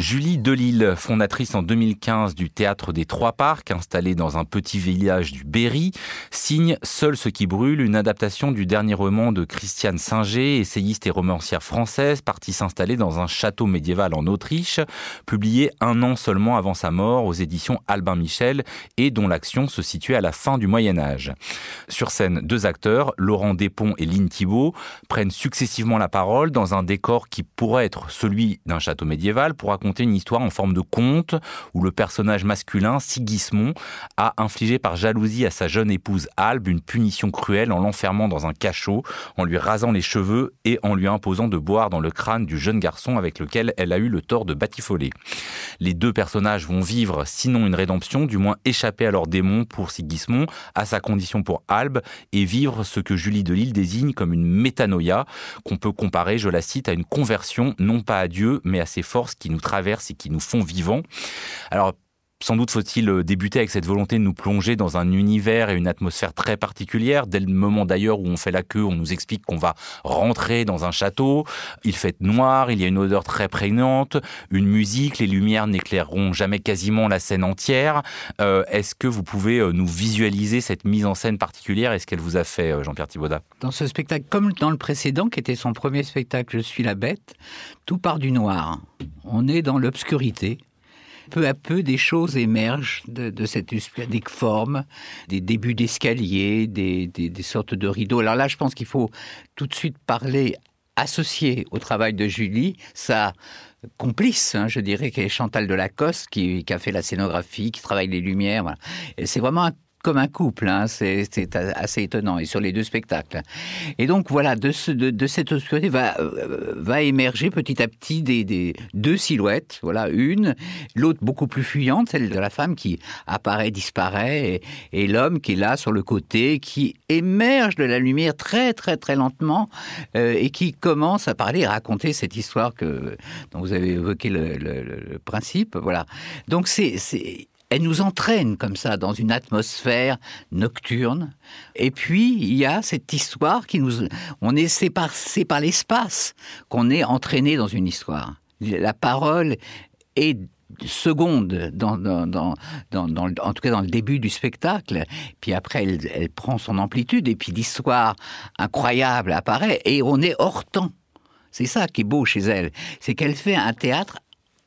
Julie Delille, fondatrice en 2015 du Théâtre des Trois Parcs, installé dans un petit village du Berry, signe Seul ce qui brûle, une adaptation du dernier roman de Christiane Singer, essayiste et romancière française, partie s'installer dans un château médiéval en Autriche, publié un an seulement avant sa mort aux éditions Albin Michel et dont l'action se situait à la fin du Moyen Âge. Sur scène, deux acteurs, Laurent Despont et Lynn Thibault, prennent successivement la parole dans un décor qui pourrait être celui d'un château médiéval pour raconter une histoire en forme de conte où le personnage masculin, Sigismond, a infligé par jalousie à sa jeune épouse Albe une punition cruelle en l'enfermant dans un cachot, en lui rasant les cheveux et en lui imposant de boire dans le crâne du jeune garçon avec lequel elle a eu le tort de batifoler. Les deux personnages vont vivre, sinon une rédemption, du moins échapper à leur démon pour Sigismond, à sa condition pour Albe, et vivre ce que Julie Delille désigne comme une métanoïa, qu'on peut comparer, je la cite, à une conversion, non pas à Dieu, mais à ses forces qui nous et qui nous font vivants. Alors sans doute faut-il euh, débuter avec cette volonté de nous plonger dans un univers et une atmosphère très particulière. Dès le moment d'ailleurs où on fait la queue, on nous explique qu'on va rentrer dans un château. Il fait noir, il y a une odeur très prégnante, une musique, les lumières n'éclaireront jamais quasiment la scène entière. Euh, est-ce que vous pouvez euh, nous visualiser cette mise en scène particulière et ce qu'elle vous a fait, Jean-Pierre Thibaudat? Dans ce spectacle, comme dans le précédent, qui était son premier spectacle, Je suis la bête, tout part du noir. On est dans l'obscurité peu à peu, des choses émergent de, cette uspudique forme, des débuts d'escalier, des, sortes de rideaux. Alors là, je pense qu'il faut tout de suite parler associé au travail de Julie, sa complice, hein, je dirais, qui est Chantal Delacoste, qui, qui a fait la scénographie, qui travaille les lumières. C'est vraiment un comme un couple, hein, c'est assez étonnant, et sur les deux spectacles. Et donc voilà, de, ce, de, cette obscurité va, euh, va émerger petit à petit des, deux silhouettes, voilà, une, l'autre beaucoup plus fuyante, celle de la femme qui apparaît, disparaît, et, l'homme qui est là sur le côté, qui émerge de la lumière très très très lentement, euh, et qui commence à parler, à raconter cette histoire que, dont vous avez évoqué le, le principe, voilà. Donc c'est elle nous entraîne comme ça dans une atmosphère nocturne. Et puis, il y a cette histoire qui nous... On est séparé par l'espace qu'on est entraîné dans une histoire. La parole est seconde, dans, dans, dans, dans, en tout cas dans le début du spectacle. Puis après, elle, prend son amplitude et puis l'histoire incroyable apparaît et on est hors temps. C'est ça qui est beau chez elle. C'est qu'elle fait un théâtre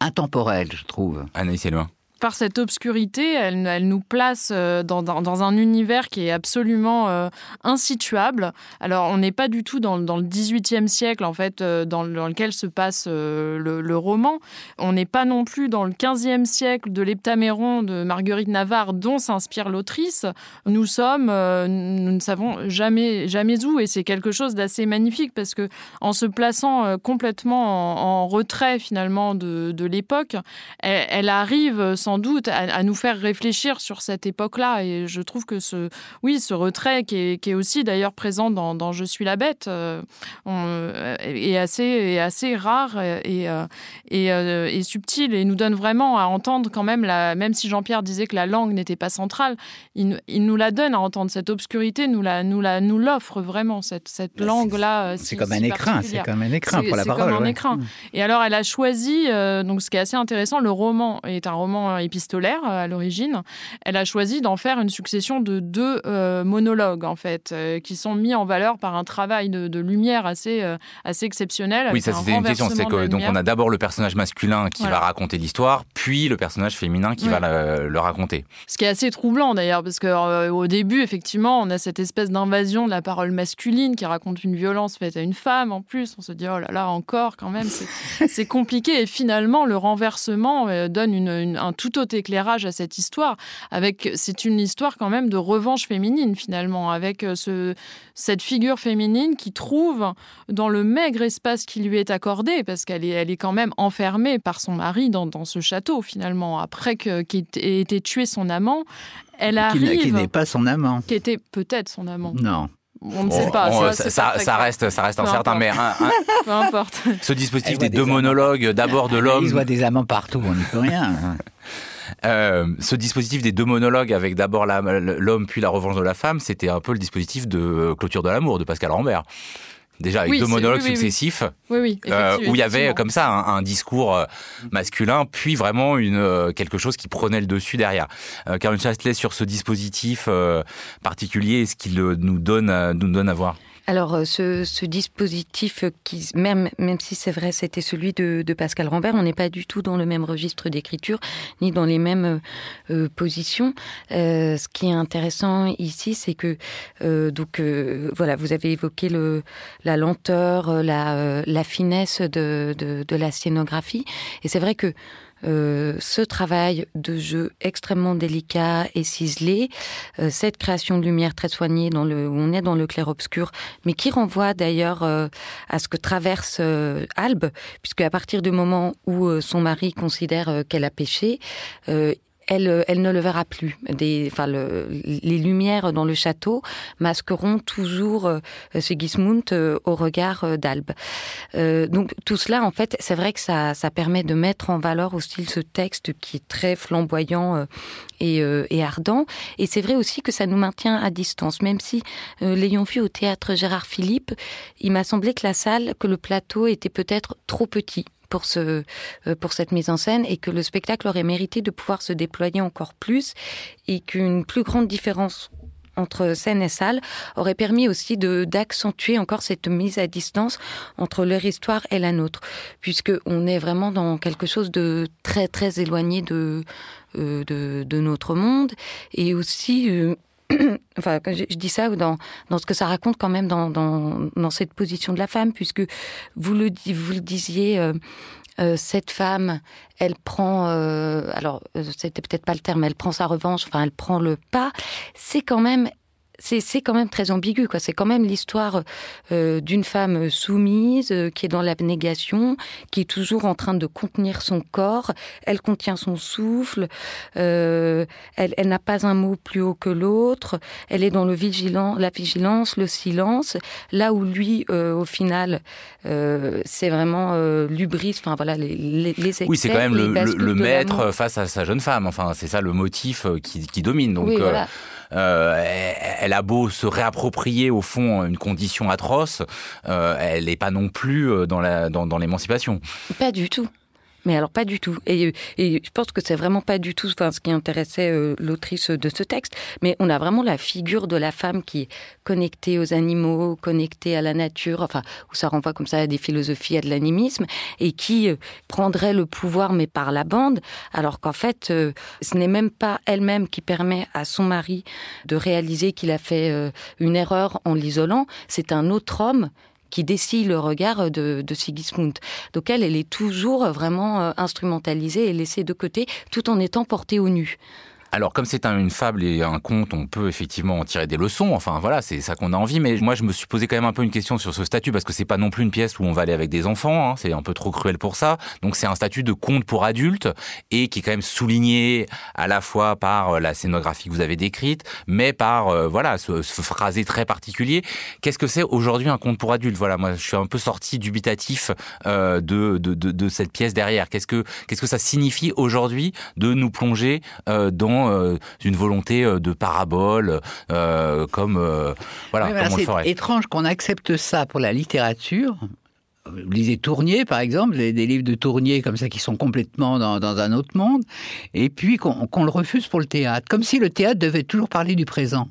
intemporel, je trouve. Anaïs loin par cette obscurité, elle, nous place euh, dans, un univers qui est absolument euh, insituable. Alors, on n'est pas du tout dans, le XVIIIe siècle, en fait, euh, dans, lequel se passe le, roman. On n'est pas non plus dans le XVe siècle de l'Heptaméron de Marguerite Navarre, dont s'inspire l'autrice. Nous sommes, nous ne savons jamais, où, et c'est quelque chose d'assez magnifique parce que en se plaçant complètement en, retrait finalement de, l'époque, elle, arrive sans sans doute à, nous faire réfléchir sur cette époque-là. Et je trouve que ce, oui, ce retrait qui est, aussi d'ailleurs présent dans, Je suis la bête euh, euh, est, assez, est assez rare et, euh, et, subtil et nous donne vraiment à entendre quand même, la, même si Jean-Pierre disait que la langue n'était pas centrale, il, il, nous la donne à entendre. Cette obscurité nous la, nous la, nous l'offre vraiment, cette, cette bah, langue-là. C'est comme, un écrin, c'est comme un écrin pour la parole. Comme un écrin. Mm. Et alors, elle a choisi, donc ce qui est assez intéressant, le roman est un roman épistolaire euh, à l'origine, elle a choisi d'en faire une succession de deux euh, monologues, en fait, euh, qui sont mis en valeur par un travail de, lumière assez, assez exceptionnel. Oui, ça c'était une question. C'est que donc on a d'abord le personnage masculin qui va raconter l'histoire, puis le personnage féminin qui va le, raconter. Ce qui est assez troublant d'ailleurs, parce qu'au début, effectivement, on a cette espèce d'invasion de la parole masculine qui raconte une violence faite à une femme en plus. On se dit, oh là là, encore, quand même, c'est compliqué. Et finalement, le renversement donne une, un tout autre éclairage à cette histoire. Avec, c'est une histoire quand même de revanche féminine finalement, avec euh, ce, cette figure féminine qui trouve dans le maigre espace qui lui est accordé, parce qu'elle est, elle est quand même enfermée par son mari dans, dans ce château finalement, après que, ait été tué son amant. Elle arrive. Qui n'est pas son amant. Qui était peut-être son amant. Non. On ne sait pas. ça, ça, reste, ça reste incertain, mais peu importe. Ce dispositif des, deux monologues, d'abord de l'homme. Il voit des amants partout, on n'y peut rien. Euh, ce dispositif des deux monologues avec d'abord l'homme puis la revanche de la femme, c'était un peu le dispositif de clôture de l'amour de Pascal Rambert déjà avec deux monologues successifs, où il y avait comme ça un, discours masculin, puis vraiment une quelque chose qui prenait le dessus derrière. Caroline Chastelet sur ce dispositif particulier, est-ce qu'il nous donne nous donne à voir? Alors, euh, ce, dispositif, qui, même, même si c'est vrai, c'était celui de, Pascal Rambert, on n'est pas du tout dans le même registre d'écriture, ni dans les mêmes euh, euh, positions. ce qui est intéressant ici, c'est que, donc, voilà, vous avez évoqué le, la lenteur, la, la finesse de, de, de la scénographie. Et c'est vrai que euh, ce travail de jeu extrêmement délicat et ciselé, euh, cette création de lumière très soignée dans le, où on est dans le clair-obscur, mais qui renvoie d'ailleurs euh, à ce que traverse Albe, puisque à partir du moment où son mari considère qu'elle a péché, elle, elle ne le verra plus. Des, enfin, le, les lumières dans le château masqueront toujours euh, Sigismund euh, au regard euh, d'Albe. Euh, donc tout cela, en fait, c'est vrai que ça, ça permet de mettre en valeur aussi ce texte qui est très flamboyant euh, et, et, ardent. Et c'est vrai aussi que ça nous maintient à distance, même si l'ayant vu au théâtre Gérard Philippe, il m'a semblé que la salle, que le plateau était peut-être trop petit pour, ce, euh, pour cette mise en scène et que le spectacle aurait mérité de pouvoir se déployer encore plus et qu'une plus grande différence entre scène et salle aurait permis aussi de d'accentuer encore cette mise à distance entre leur histoire et la nôtre, puisque on est vraiment dans quelque chose de très très éloigné de euh, de, notre monde et aussi euh, enfin, je, je, dis ça dans, dans ce que ça raconte quand même dans, dans, dans cette position de la femme, puisque vous le, vous le disiez, euh, euh, cette femme, elle prend, euh, alors euh, c'était peut-être pas le terme, elle prend sa revanche, enfin elle prend le pas. C'est quand même c'est quand même très ambigu. quoi. C'est quand même l'histoire euh, d'une femme soumise euh, qui est dans l'abnégation, qui est toujours en train de contenir son corps. Elle contient son souffle. Euh, elle, elle n'a pas un mot plus haut que l'autre. Elle est dans le vigilant, la vigilance, le silence. Là où lui, euh, au final, euh, c'est vraiment l'ubris. Enfin voilà, les, les, les excès, Oui, c'est quand même le, le, le maître face à sa jeune femme. Enfin, c'est ça le motif qui, qui domine. Donc. Oui, voilà. Euh, elle a beau se réapproprier au fond une condition atroce, euh, elle n'est pas non plus euh, dans l'émancipation. Pas du tout. Mais alors pas du tout. Et, je pense que c'est vraiment pas du tout ce qui intéressait euh, l'autrice de ce texte. Mais on a vraiment la figure de la femme qui est connectée aux animaux, connectée à la nature, enfin, où ça renvoie comme ça à des philosophies, à de l'animisme, et qui euh, prendrait le pouvoir mais par la bande, alors qu'en fait, euh, ce n'est même pas elle-même qui permet à son mari de réaliser qu'il a fait une erreur en l'isolant, c'est un autre homme qui dessille le regard de, Sigismund. Donc elle, elle est toujours vraiment euh, instrumentalisée et laissée de côté tout en étant portée au nu. Alors, comme c'est une fable et un conte, on peut effectivement en tirer des leçons. Enfin, voilà, c'est ça qu'on a envie. Mais moi, je me suis posé quand même un peu une question sur ce statut parce que c'est pas non plus une pièce où on va aller avec des enfants. Hein, c'est un peu trop cruel pour ça. Donc, c'est un statut de conte pour adultes et qui est quand même souligné à la fois par euh, la scénographie que vous avez décrite, mais par euh, voilà ce, phrasé très particulier. Qu'est-ce que c'est aujourd'hui un conte pour adultes? Voilà, moi, je suis un peu sorti dubitatif euh, de, cette pièce derrière. Qu'est-ce que ça signifie aujourd'hui de nous plonger dans euh, une volonté euh, de parabole, euh, comme voilà, oui, comme on le ferait. C'est étrange qu'on accepte ça pour la littérature. Vous lisez Tournier, par exemple, des livres de Tournier comme ça qui sont complètement dans, dans un autre monde, et puis qu'on qu le refuse pour le théâtre, comme si le théâtre devait toujours parler du présent.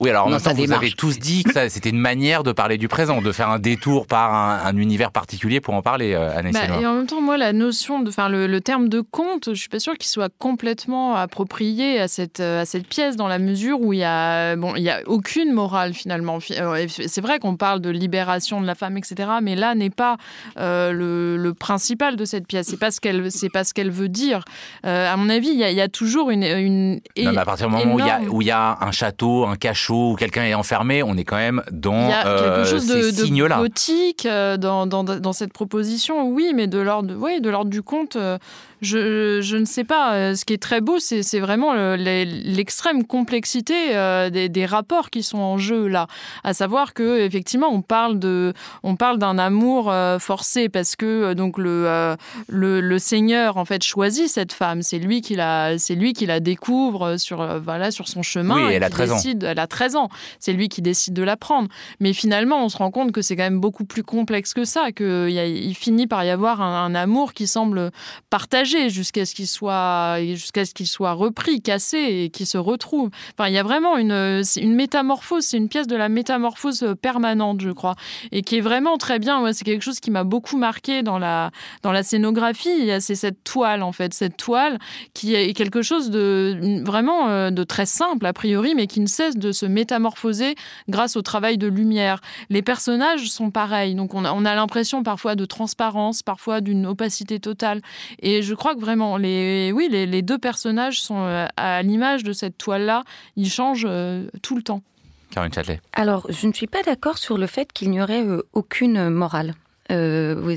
Oui, alors en même temps, vous avez tous dit que c'était une manière de parler du présent, de faire un détour par un, un univers particulier pour en parler, euh, Anne bah, Et en même temps, moi, la notion, de, enfin, le, le terme de conte, je suis pas sûre qu'il soit complètement approprié à cette, à cette pièce dans la mesure où il y a, bon, il y a aucune morale finalement. Euh, c'est vrai qu'on parle de libération de la femme, etc., mais là n'est pas euh, le, le, principal de cette pièce. C'est pas ce qu'elle, c'est pas ce qu'elle veut dire. Euh, à mon avis, il y, a, il y a toujours une, une non, mais à partir du moment où il, y a, où il y a un château, un cachot où quelqu'un est enfermé, on est quand même dans euh, quelque chose ces de, signes-là. de gothique euh, dans, dans, dans, cette proposition, oui, mais de l'ordre, oui, de l'ordre du conte. Euh, je, je, ne sais pas. Euh, ce qui est très beau, c'est vraiment l'extrême complexité euh, des, des, rapports qui sont en jeu là. À savoir que effectivement, on parle de, on parle d'un amour euh, forcé parce que donc le, le, le Seigneur en fait choisit cette femme. C'est lui qui la, c'est lui qui la découvre sur voilà sur son chemin. Oui, elle a 13 décide, ans. Elle a 13 ans. C'est lui qui décide de la prendre. Mais finalement, on se rend compte que c'est quand même beaucoup plus complexe que ça, qu'il il finit par y avoir un, amour qui semble partagé jusqu'à ce qu'il soit, jusqu'à ce qu'il soit repris, cassé et qu'il se retrouve. Enfin, il y a vraiment une, une métamorphose, c'est une pièce de la métamorphose permanente, je crois, et qui est vraiment très bien. Ouais, c'est quelque chose qui m'a beaucoup marqué dans la, dans la scénographie. C'est cette toile, en fait, cette toile qui est quelque chose de vraiment euh, de très simple, a priori, mais qui ne cesse de se métamorphoser grâce au travail de lumière. Les personnages sont pareils, donc on a, l'impression parfois de transparence, parfois d'une opacité totale. Et je crois que vraiment, les, oui, les, deux personnages sont euh, à l'image de cette toile-là, ils changent euh, tout le temps. Caroline Châtelet. Alors, je ne suis pas d'accord sur le fait qu'il n'y aurait aucune morale. Euh,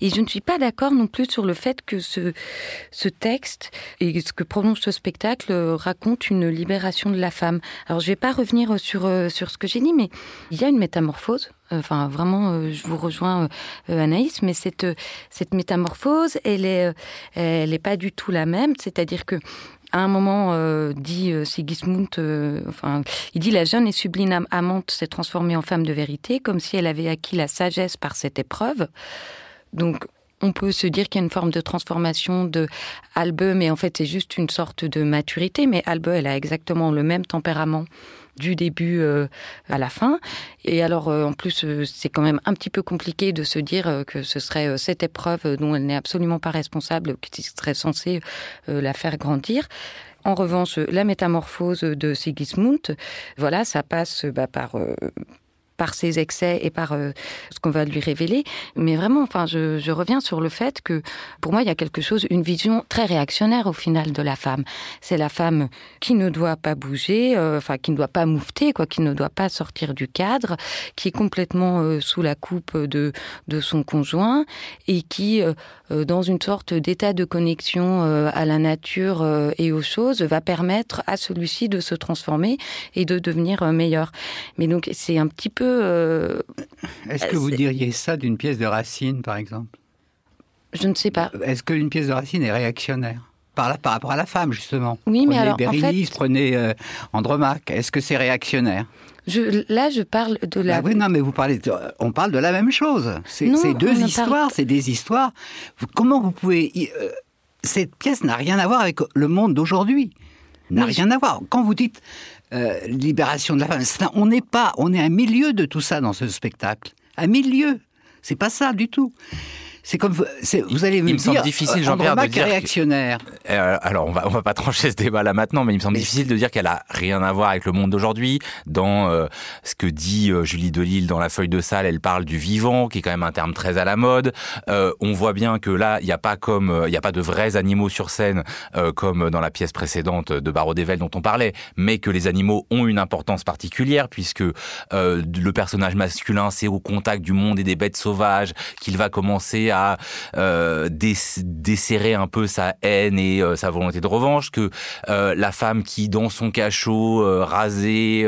et je ne suis pas d'accord non plus sur le fait que ce, ce texte et ce que prononce ce spectacle raconte une libération de la femme. Alors je ne vais pas revenir sur, euh, sur ce que j'ai dit, mais il y a une métamorphose. Enfin, vraiment, euh, je vous rejoins, Anaïs, mais cette, cette métamorphose, elle elle est pas du tout la même. C'est-à-dire que à un moment, euh, dit euh, Sigismund, euh, enfin, il dit la jeune et sublime amante s'est transformée en femme de vérité, comme si elle avait acquis la sagesse par cette épreuve. Donc, on peut se dire qu'il y a une forme de transformation de Albe, mais en fait, c'est juste une sorte de maturité. Mais Albe, elle a exactement le même tempérament du début euh, à la fin. Et alors, euh, en plus, euh, c'est quand même un petit peu compliqué de se dire que ce serait cette épreuve dont elle n'est absolument pas responsable qui serait censée la faire grandir. En revanche, la métamorphose de Sigismund, voilà, ça passe bah, par par ses excès et par euh, ce qu'on va lui révéler. Mais vraiment, enfin, je, reviens sur le fait que pour moi, il y a quelque chose, une vision très réactionnaire au final de la femme. C'est la femme qui ne doit pas bouger, euh, enfin, qui ne doit pas moufter, quoi, qui ne doit pas sortir du cadre, qui est complètement euh, sous la coupe de, de son conjoint et qui, dans une sorte d'état de connexion à la nature et aux choses, va permettre à celui-ci de se transformer et de devenir meilleur. Mais donc, c'est un petit peu euh, Est-ce que vous diriez ça d'une pièce de Racine, par exemple? Je ne sais pas. Est-ce qu'une pièce de Racine est réactionnaire? Par, par rapport à la femme, justement Oui, mais alors. Bérénice, en fait... prenez euh, Andromaque. Est-ce que c'est réactionnaire? Je, là, je parle de la. Bah oui, non, mais vous parlez. on parle de la même chose. C'est deux histoires, c'est des histoires. Comment vous pouvez. Euh, cette pièce n'a rien à voir avec le monde d'aujourd'hui. N'a rien à voir. Quand vous dites euh, libération de la femme. on n'est pas, on est à milieu de tout ça dans ce spectacle. À milieu. C'est pas ça du tout. C'est comme vous allez me, il me semble difficile, Jean-Pierre, de dire réactionnaire. Euh, alors on va on va pas trancher ce débat là maintenant, mais il me semble difficile de dire qu'elle a rien à voir avec le monde d'aujourd'hui. Dans euh, ce que dit euh, Julie Delille dans la feuille de salle, elle parle du vivant, qui est quand même un terme très à la mode. on voit bien que là, il n'y a pas comme il y a pas de vrais animaux sur scène comme dans la pièce précédente de Barreau d'Evel dont on parlait, mais que les animaux ont une importance particulière puisque le personnage masculin c'est au contact du monde et des bêtes sauvages qu'il va commencer à euh, desserrer un peu sa haine et euh, sa volonté de revanche, que euh, la femme qui, dans son cachot, rasée,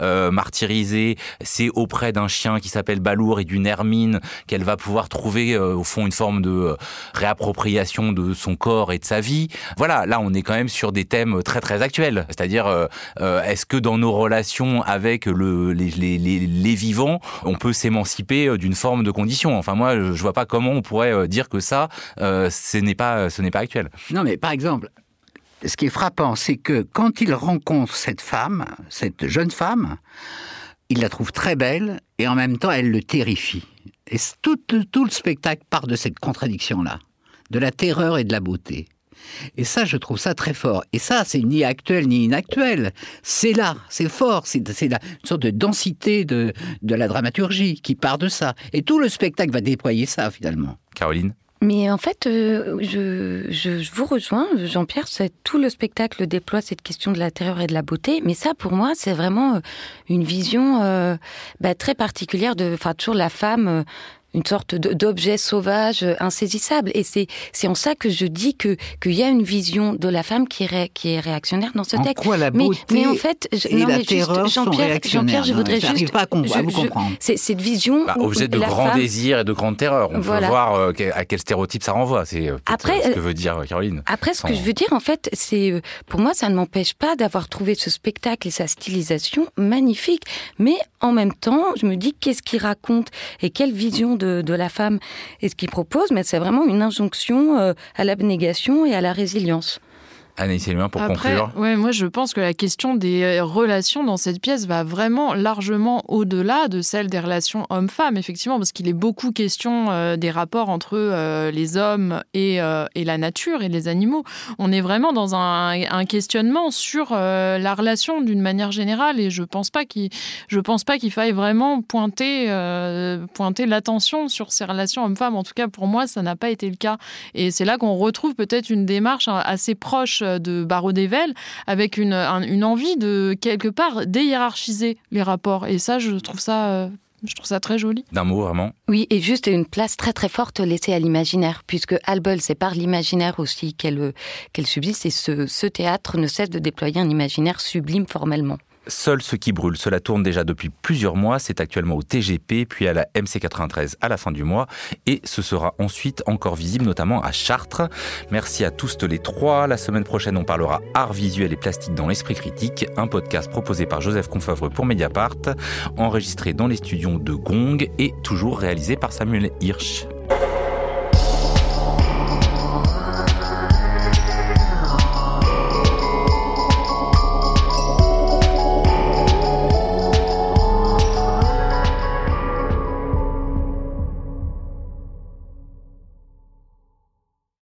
martyrisée, c'est auprès d'un chien qui s'appelle Balour et d'une hermine qu'elle va pouvoir trouver, au fond, une forme de réappropriation de son corps et de sa vie. Voilà, là, on est quand même sur des thèmes très, très actuels. C'est-à-dire, est-ce que dans nos relations avec le, les, les, les vivants, on peut s'émanciper d'une forme de condition? Enfin, moi, je vois pas comment on pourrait euh, dire que ça, euh, ce n'est pas, ce n'est pas actuel. Non, mais par exemple, ce qui est frappant, c'est que quand il rencontre cette femme, cette jeune femme, il la trouve très belle et en même temps elle le terrifie. Et tout, tout le spectacle part de cette contradiction-là, de la terreur et de la beauté. Et ça, je trouve ça très fort. Et ça, c'est ni actuel ni inactuel. C'est là, c'est fort, c'est une sorte de densité de, de la dramaturgie qui part de ça. Et tout le spectacle va déployer ça, finalement. Caroline? Mais en fait, euh, je, je, vous rejoins, Jean-Pierre, tout le spectacle déploie cette question de la terreur et de la beauté, mais ça, pour moi, c'est vraiment euh, une vision euh, bah, très particulière de, enfin, toujours la femme une sorte d'objet sauvage insaisissable. Et c'est c'est en ça que je dis que qu'il y a une vision de la femme qui est qui est réactionnaire dans ce en texte. Quoi la beauté mais, mais en fait, je, et non, la mais terreur Jean-Pierre, Jean-Pierre, je voudrais juste pas à, je, à vous comprendre. C'est cette vision bah, objet de grand femme... désir et de grande terreur. On voilà. peut voir euh, à quel stéréotype ça renvoie. C'est après ce que veut dire Caroline. Après, ce que je veux dire, en fait, c'est pour moi, ça ne m'empêche pas d'avoir trouvé ce spectacle et sa stylisation magnifique. Mais en même temps, je me dis qu'est-ce qu'il raconte et quelle vision de, la femme est-ce qu'il propose? Mais c'est vraiment une injonction euh, à l'abnégation et à la résilience. Anaïs Eluin, pour Après, conclure. Ouais, moi, je pense que la question des relations dans cette pièce va vraiment largement au-delà de celle des relations hommes-femmes, effectivement, parce qu'il est beaucoup question euh, des rapports entre euh, les hommes et, euh, et, la nature et les animaux. On est vraiment dans un, un questionnement sur euh, la relation d'une manière générale, et je pense pas qu'il, je pense pas qu'il faille vraiment pointer, euh, pointer l'attention sur ces relations hommes-femmes. En tout cas, pour moi, ça n'a pas été le cas. Et c'est là qu'on retrouve peut-être une démarche assez proche de Barreau d'Evel, avec une, une, envie de, quelque part, déhiérarchiser les rapports. Et ça, je trouve ça... Euh, je trouve ça très joli. D'un mot, vraiment Oui, et juste une place très très forte laissée à l'imaginaire, puisque Albel, c'est par l'imaginaire aussi qu'elle qu'elle subsiste, et ce, ce théâtre ne cesse de déployer un imaginaire sublime formellement. Seul ce qui brûle, cela tourne déjà depuis plusieurs mois, c'est actuellement au TGP, puis à la MC93 à la fin du mois, et ce sera ensuite encore visible notamment à Chartres. Merci à tous les trois. La semaine prochaine, on parlera art visuel et plastique dans l'esprit critique, un podcast proposé par Joseph Confavre pour Mediapart, enregistré dans les studios de Gong et toujours réalisé par Samuel Hirsch.